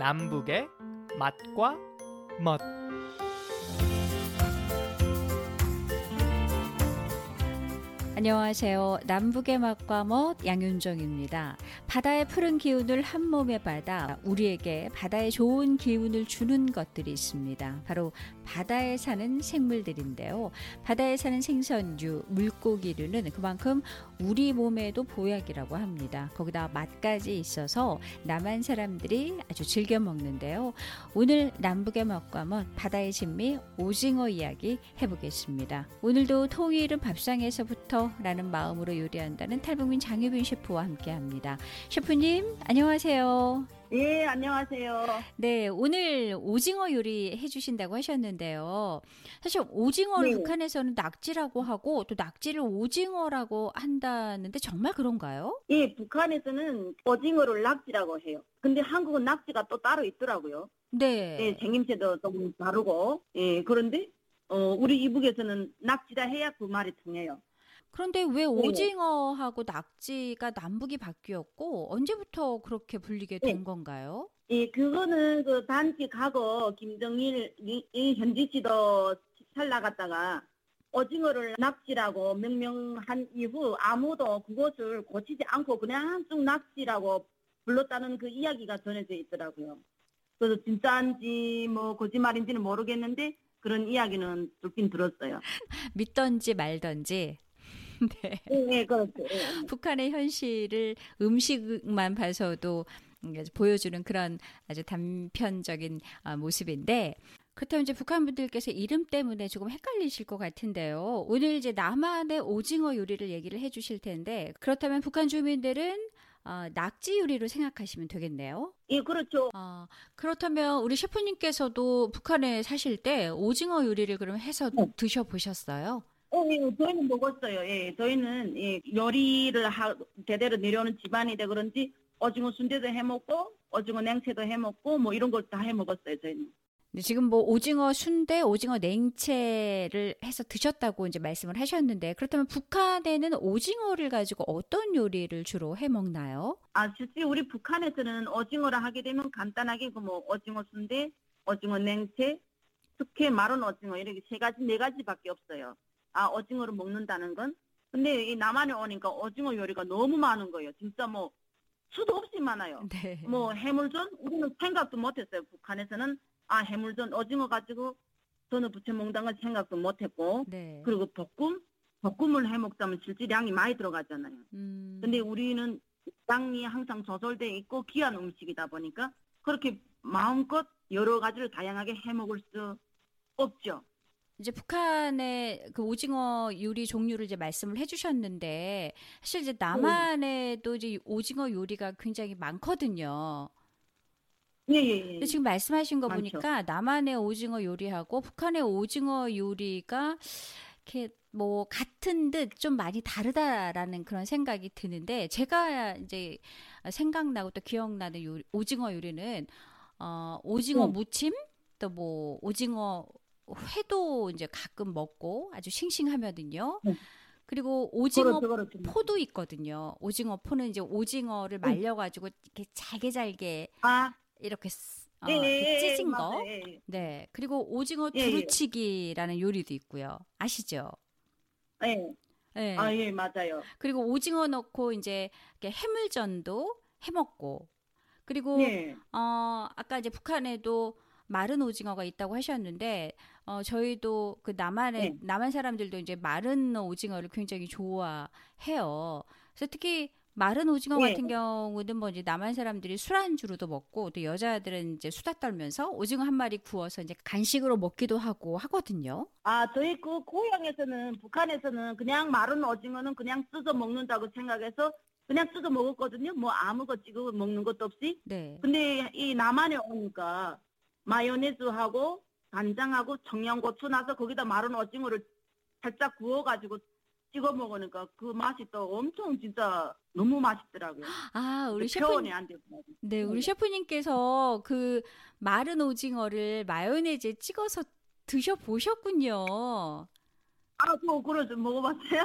남북의 맛과 멋 안녕하세요. 남북의 맛과 멋 양윤정입니다. 바다의 푸른 기운을 한 몸에 받아 우리에게 바다의 좋은 기운을 주는 것들이 있습니다. 바로 바다에 사는 생물들인데요. 바다에 사는 생선류, 물고기류는 그만큼 우리 몸에도 보약이라고 합니다. 거기다 맛까지 있어서 남한 사람들이 아주 즐겨 먹는데요. 오늘 남북의 맛과 멋 바다의 진미 오징어 이야기 해보겠습니다. 오늘도 통일은 밥상에서부터 라는 마음으로 요리한다는 탈북민 장유빈 셰프와 함께 합니다. 셰프님, 안녕하세요. 예, 안녕하세요. 네, 오늘 오징어 요리 해주신다고 하셨는데요. 사실 오징어를 네. 북한에서는 낙지라고 하고 또 낙지를 오징어라고 한다는데 정말 그런가요? 예, 북한에서는 오징어를 낙지라고 해요. 근데 한국은 낙지가 또 따로 있더라고요. 네. 예, 생김새도 좀 다르고. 예, 그런데 어, 우리 이북에서는 낙지라 해야 그 말이 통해요. 그런데 왜 오징어하고 낙지가 남북이 바뀌었고 언제부터 그렇게 불리게 된 네. 건가요? 예, 그거는 그 단지 과거 김정일 이, 이 현지 지도 살 나갔다가 오징어를 낙지라고 명명한 이후 아무도 그것을 고치지 않고 그냥 쭉 낙지라고 불렀다는 그 이야기가 전해져 있더라고요. 그래서 진짜인지 뭐 거짓말인지는 모르겠는데 그런 이야기는 듣긴 들었어요. 믿던지 말던지. 네. 예, 예, 그렇죠. 예, 예. 북한의 현실을 음식만 봐서도 보여주는 그런 아주 단편적인 아, 모습인데 그렇다면 이제 북한 분들께서 이름 때문에 조금 헷갈리실 것 같은데요. 오늘 이제 남한의 오징어 요리를 얘기를 해주실 텐데 그렇다면 북한 주민들은 어, 낙지 요리로 생각하시면 되겠네요. 예, 그렇죠. 어, 그렇다면 우리 셰프님께서도 북한에 사실 때 오징어 요리를 그럼 해서 네. 드셔보셨어요? 어, 예, 저희는 먹었어요. 예, 저희는 예, 요리를 하, 대대로 내려오는 집안이다 그런지 오징어 순대도 해 먹고 오징어 냉채도 해 먹고 뭐 이런 걸 다 해 먹었어요. 저희는. 근데 지금 뭐 오징어 순대, 오징어 냉채를 해서 드셨다고 이제 말씀을 하셨는데 그렇다면 북한에는 오징어를 가지고 어떤 요리를 주로 해 먹나요? 아, 실제 우리 북한에서는 오징어를 하게 되면 간단하게 그 뭐 오징어 순대, 오징어 냉채, 특혜 마른 오징어 이렇게 세 가지 네 가지밖에 없어요. 아, 오징어를 먹는다는 건. 근데 이 남한에 오니까 오징어 요리가 너무 많은 거예요. 진짜 뭐 수도 없이 많아요. 네. 뭐 해물전 우리는 생각도 못했어요. 북한에서는 아 해물전 오징어 가지고 전어 부채 먹는 건 생각도 못했고 네. 그리고 볶음 볶음을 해 먹자면 양이 많이 들어가잖아요. 음, 근데 우리는 땅이 항상 저절돼 있고 귀한 음식이다 보니까 그렇게 마음껏 여러 가지를 다양하게 해 먹을 수 없죠. 이제 북한의 그 오징어 요리 종류를 이제 말씀을 해주셨는데 사실 이제 남한에도 이제 오징어 요리가 굉장히 많거든요. 예 예예. 근데 지금 말씀하신 거 많죠. 보니까 남한의 오징어 요리하고 북한의 오징어 요리가 이렇게 뭐 같은 듯 좀 많이 다르다라는 그런 생각이 드는데 제가 이제 생각나고 또 기억나는 요, 오징어 요리는 어 오징어 네. 무침 또 뭐 오징어 회도 이제 가끔 먹고 아주 싱싱하면은요. 네. 그리고 오징어 그렇죠 그렇죠. 포도 있거든요. 오징어 포는 이제 오징어를 네. 말려가지고 이렇게 잘게 잘게 아 이렇게 쓰- 어, 예, 예, 이렇게 예, 찢은 거. 맞아요. 예, 예. 네. 그리고 오징어 예, 예. 두루치기라는 요리도 있고요. 아시죠? 예. 네. 아 예 맞아요. 그리고 오징어 넣고 이제 해물전도 해 먹고. 그리고 예. 어 아까 이제 북한에도 마른 오징어가 있다고 하셨는데 어 저희도 그 남한의 네. 남한 사람들도 이제 마른 오징어를 굉장히 좋아해요. 그래서 특히 마른 오징어 네. 같은 경우는 뭐 이제 남한 사람들이 술안주로도 먹고 또 여자들은 이제 수다 떨면서 오징어 한 마리 구워서 이제 간식으로 먹기도 하고 하거든요. 아, 저희 그 고향에서는 북한에서는 그냥 마른 오징어는 그냥 뜯어 먹는다고 생각해서 그냥 뜯어 먹었거든요. 뭐 아무것 찍어 먹는 것도 없이. 네. 근데 이 남한에 오니까 마요네즈하고 간장하고 청양고추 나서 거기다 마른 오징어를 살짝 구워가지고 찍어 먹으니까 그 맛이 또 엄청 진짜 너무 맛있더라고요. 아, 우리 셰프 표현이 안 되고. 네, 우리 셰프님께서 그 마른 오징어를 마요네즈에 찍어서 드셔 보셨군요. 아, 뭐 그러죠. 먹어봤어요.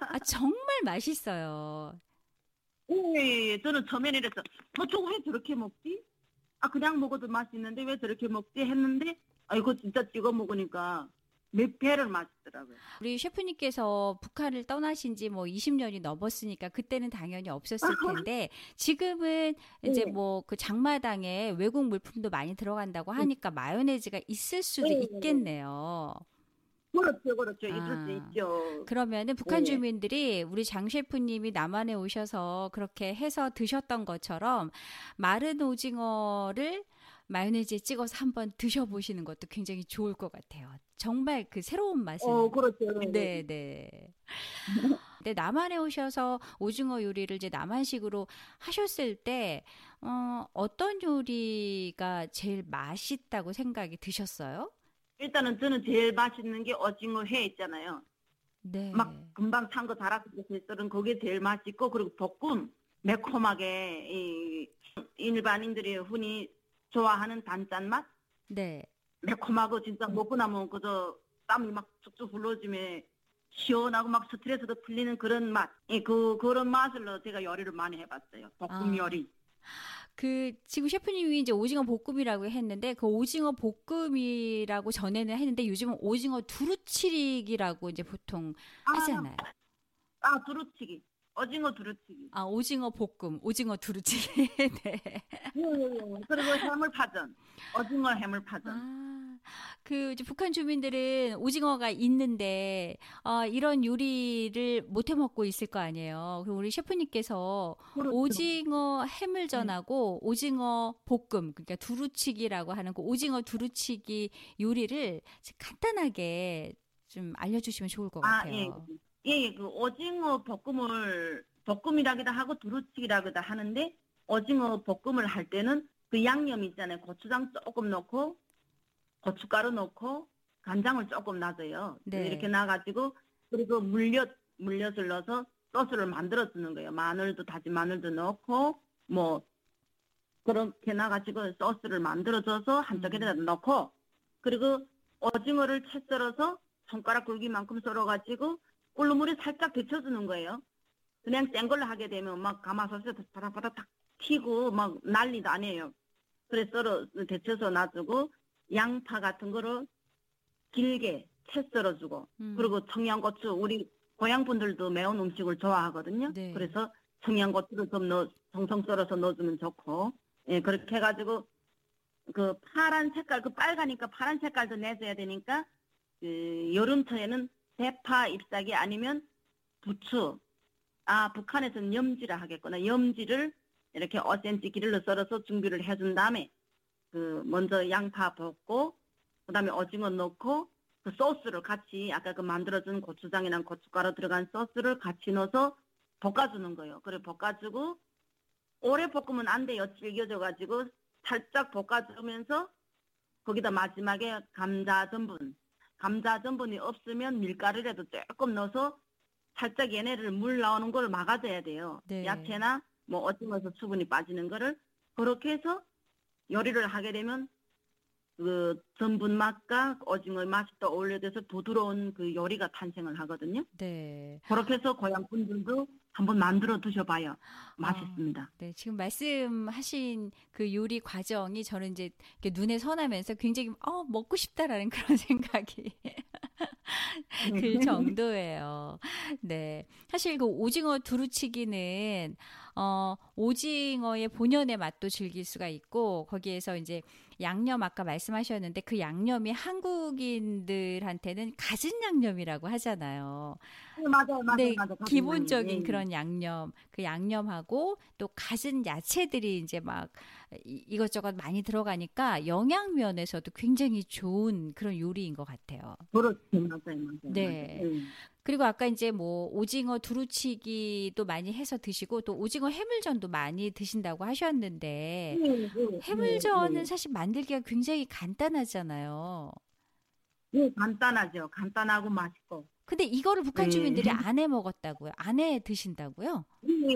아, 정말 맛있어요. 예, 예, 예. 저는 처음에는 이랬어. 뭐 저거 왜 저렇게 먹지? 아 그냥 먹어도 맛있는데 왜 저렇게 먹지 했는데 아 이거 진짜 찍어 먹으니까 몇 배를 맛있더라고요. 우리 셰프님께서 북한을 떠나신 지 뭐 20년이 넘었으니까 그때는 당연히 없었을 텐데 지금은 이제 네. 뭐그 장마당에 외국 물품도 많이 들어간다고 하니까 마요네즈가 있을 수도 네, 네, 네. 있겠네요. 그렇죠, 그렇죠. 있을 아. 수 있죠. 그러면은 북한 네. 주민들이 우리 장 셰프님이 남한에 오셔서 그렇게 해서 드셨던 것처럼 마른 오징어를 마요네즈에 찍어서 한번 드셔보시는 것도 굉장히 좋을 것 같아요. 정말 그 새로운 맛을. 어, 그렇죠. 네, 네. 근데 남한에 오셔서 오징어 요리를 이제 남한식으로 하셨을 때, 어, 어떤 요리가 제일 맛있다고 생각이 드셨어요? 일단은 저는 제일 맛있는 게 오징어 회 있잖아요. 네. 막 금방 찬 거 달아서 썰은 그게 제일 맛있고 그리고 볶음 매콤하게 이 일반인들이 흔히 좋아하는 단짠 맛 네. 매콤하고 진짜 먹고 나면 그저 땀이 막 쭉쭉 흘러지면 시원하고 막 스트레스도 풀리는 그런 맛. 예, 그 그런 맛으로 제가 요리를 많이 해봤어요. 볶음 아. 요리. 그 지금 셰프님이 이제 오징어 볶음이라고 했는데 그 오징어 볶음이라고 전에는 했는데 요즘은 오징어 두루치기라고 이제 보통 하잖아요. 아 두루치기. 오징어 두루치기. 아 오징어 볶음, 오징어 두루치기. 네. 예, 예, 예. 그리고 해물파전. 오징어 해물파전. 아, 그 북한 주민들은 오징어가 있는데 어, 이런 요리를 못해 먹고 있을 거 아니에요. 그럼 우리 셰프님께서 그렇죠. 오징어 해물전하고 오징어 볶음, 그러니까 두루치기라고 하는 그 오징어 두루치기 요리를 간단하게 좀 알려주시면 좋을 것 아, 같아요. 예. 예, 예, 그 오징어 볶음을 볶음이라기도 하고 두루치기라기도 하는데 오징어 볶음을 할 때는 그 양념 있잖아요. 고추장 조금 넣고 고춧가루 넣고 간장을 조금 놔줘요. 네. 이렇게 놔가지고 그리고 물엿 물엿을 넣어서 소스를 만들어 주는 거예요. 마늘도 다진 마늘도 넣고 뭐 그렇게 놔가지고 소스를 만들어 줘서 한쪽에다 넣고 그리고 오징어를 채 썰어서 손가락 굵기만큼 썰어가지고 꿀물에 살짝 데쳐주는 거예요. 그냥 센 걸로 하게 되면 막 가마솥에서 바닥바닥 탁 튀고 막 난리도 아니에요. 그래서 썰어 데쳐서 놔주고 양파 같은 거를 길게 채 썰어주고 음. 그리고 청양고추 우리 고향 분들도 매운 음식을 좋아하거든요. 네. 그래서 청양고추를 좀 넣어 정성 썰어서 넣어주면 좋고 예 그렇게 해가지고 그 파란 색깔 그 빨가니까 파란 색깔도 내줘야 되니까 그 여름철에는 대파 잎사귀 아니면 부추 아 북한에서는 염지라 하겠구나 염지를 이렇게 5cm 길이로 썰어서 준비를 해준 다음에 그 먼저 양파 볶고 그다음에 오징어 넣고 그 소스를 같이 아까 그 만들어준 고추장이랑 고춧가루 들어간 소스를 같이 넣어서 볶아주는 거예요. 그래 볶아주고 오래 볶으면 안 돼요. 질겨져가지고 살짝 볶아주면서 거기다 마지막에 감자 전분 감자 전분이 없으면 밀가루라도 조금 넣어서 살짝 얘네를 물 나오는 걸 막아줘야 돼요. 네. 야채나 뭐 오징어에서 수분이 빠지는 거를 그렇게 해서 요리를 하게 되면 그 전분 맛과 오징어의 맛이 또 어울려져서 부드러운 그 요리가 탄생을 하거든요. 네. 그렇게 해서 고향 분들도 한번 만들어 드셔봐요. 맛있습니다. 네, 지금 말씀하신 그 요리 과정이 저는 이제 눈에 선하면서 굉장히 어 먹고 싶다라는 그런 생각이 그 정도예요. 네, 사실 그 오징어 두루치기는 어 오징어의 본연의 맛도 즐길 수가 있고 거기에서 이제 양념 아까 말씀하셨는데 그 양념이 한국인들한테는 가진 양념이라고 하잖아요. 네, 맞아요, 맞아요, 네, 맞아요. 기본적인 예, 그런 양념, 그 양념하고 또 갖은 야채들이 이제 막 이- 이것저것 많이 들어가니까 영양 면에서도 굉장히 좋은 그런 요리인 것 같아요. 그렇죠, 맞아요, 맞아요. 네. 맞아요. 예. 그리고 아까 이제 뭐 오징어 두루치기도 많이 해서 드시고 또 오징어 해물전도 많이 드신다고 하셨는데 예, 예, 해물전은 예, 사실 만들기가 굉장히 간단하잖아요. 예, 예, 간단하죠. 간단하고 맛있고. 근데 이거를 북한 네. 주민들이 안해 먹었다고요? 안 해 드신다고요? 예,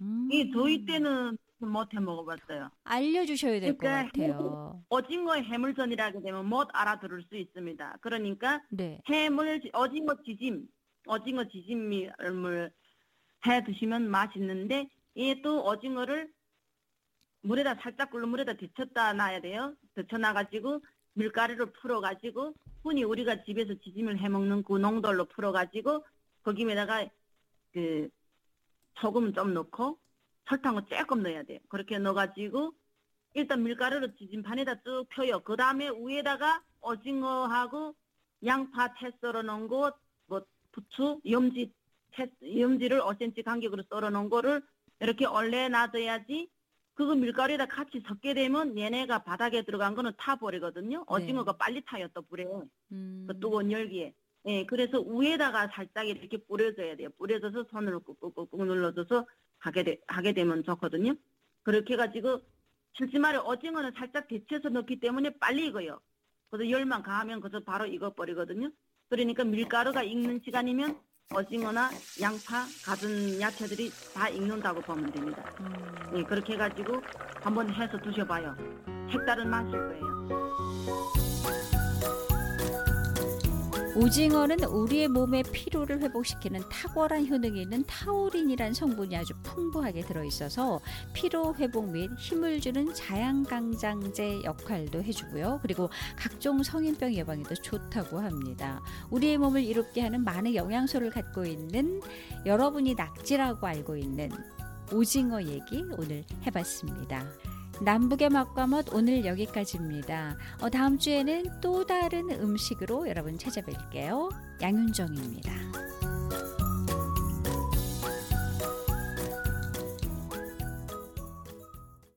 음. 이 저희 때는 못해 먹어봤어요. 알려주셔야 될것 그러니까 같아요. 오징어 해물전이라게 되면 못 알아들을 수 있습니다. 그러니까 네. 해물 오징어 지짐, 오징어 지짐을 해 드시면 맛있는데 이게 또 오징어를 물에다 살짝 끓는 물에다 데쳤다 놔야 돼요. 데쳐 놔가지고 밀가루를 풀어가지고 흔히 우리가 집에서 지짐을 해먹는 그 농돌로 풀어가지고 거기에다가 그 소금 좀 넣고 설탕을 조금 넣어야 돼요. 그렇게 넣어가지고 일단 밀가루를 지짐판에다 쭉 펴요. 그 다음에 위에다가 오징어하고 양파 채 썰어 놓은 거, 뭐 부추, 염지 채, 염지를 5cm 간격으로 썰어 놓은 거를 이렇게 얼려 놔둬야지 그거 밀가루에다 같이 섞게 되면 얘네가 바닥에 들어간 거는 타버리거든요. 오징어가 빨리 타요, 또 불에. 음. 그 뜨거운 열기에. 예, 그래서 위에다가 살짝 이렇게 뿌려줘야 돼요. 뿌려줘서 손으로 꾹꾹꾹꾹 눌러줘서 하게, 되, 하게 되면 좋거든요. 그렇게 해가지고, 실제 말에 오징어는 살짝 데쳐서 넣기 때문에 빨리 익어요. 그래서 열만 가하면 그저 바로 익어버리거든요. 그러니까 밀가루가 익는 시간이면 오징어나 양파, 가진 야채들이 다 익는다고 보면 됩니다. 음. 예, 그렇게 해가지고 한번 해서 드셔봐요. 색다른 맛일 거예요. 오징어는 우리의 몸의 피로를 회복시키는 탁월한 효능이 있는 타우린이란 성분이 아주 풍부하게 들어있어서 피로 회복 및 힘을 주는 자양강장제 역할도 해주고요. 그리고 각종 성인병 예방에도 좋다고 합니다. 우리의 몸을 이롭게 하는 많은 영양소를 갖고 있는 여러분이 낙지라고 알고 있는 오징어 얘기 오늘 해봤습니다. 남북의 맛과 멋 오늘 여기까지입니다. 어, 다음 주에는 또 다른 음식으로 여러분 찾아뵐게요. 양윤정입니다.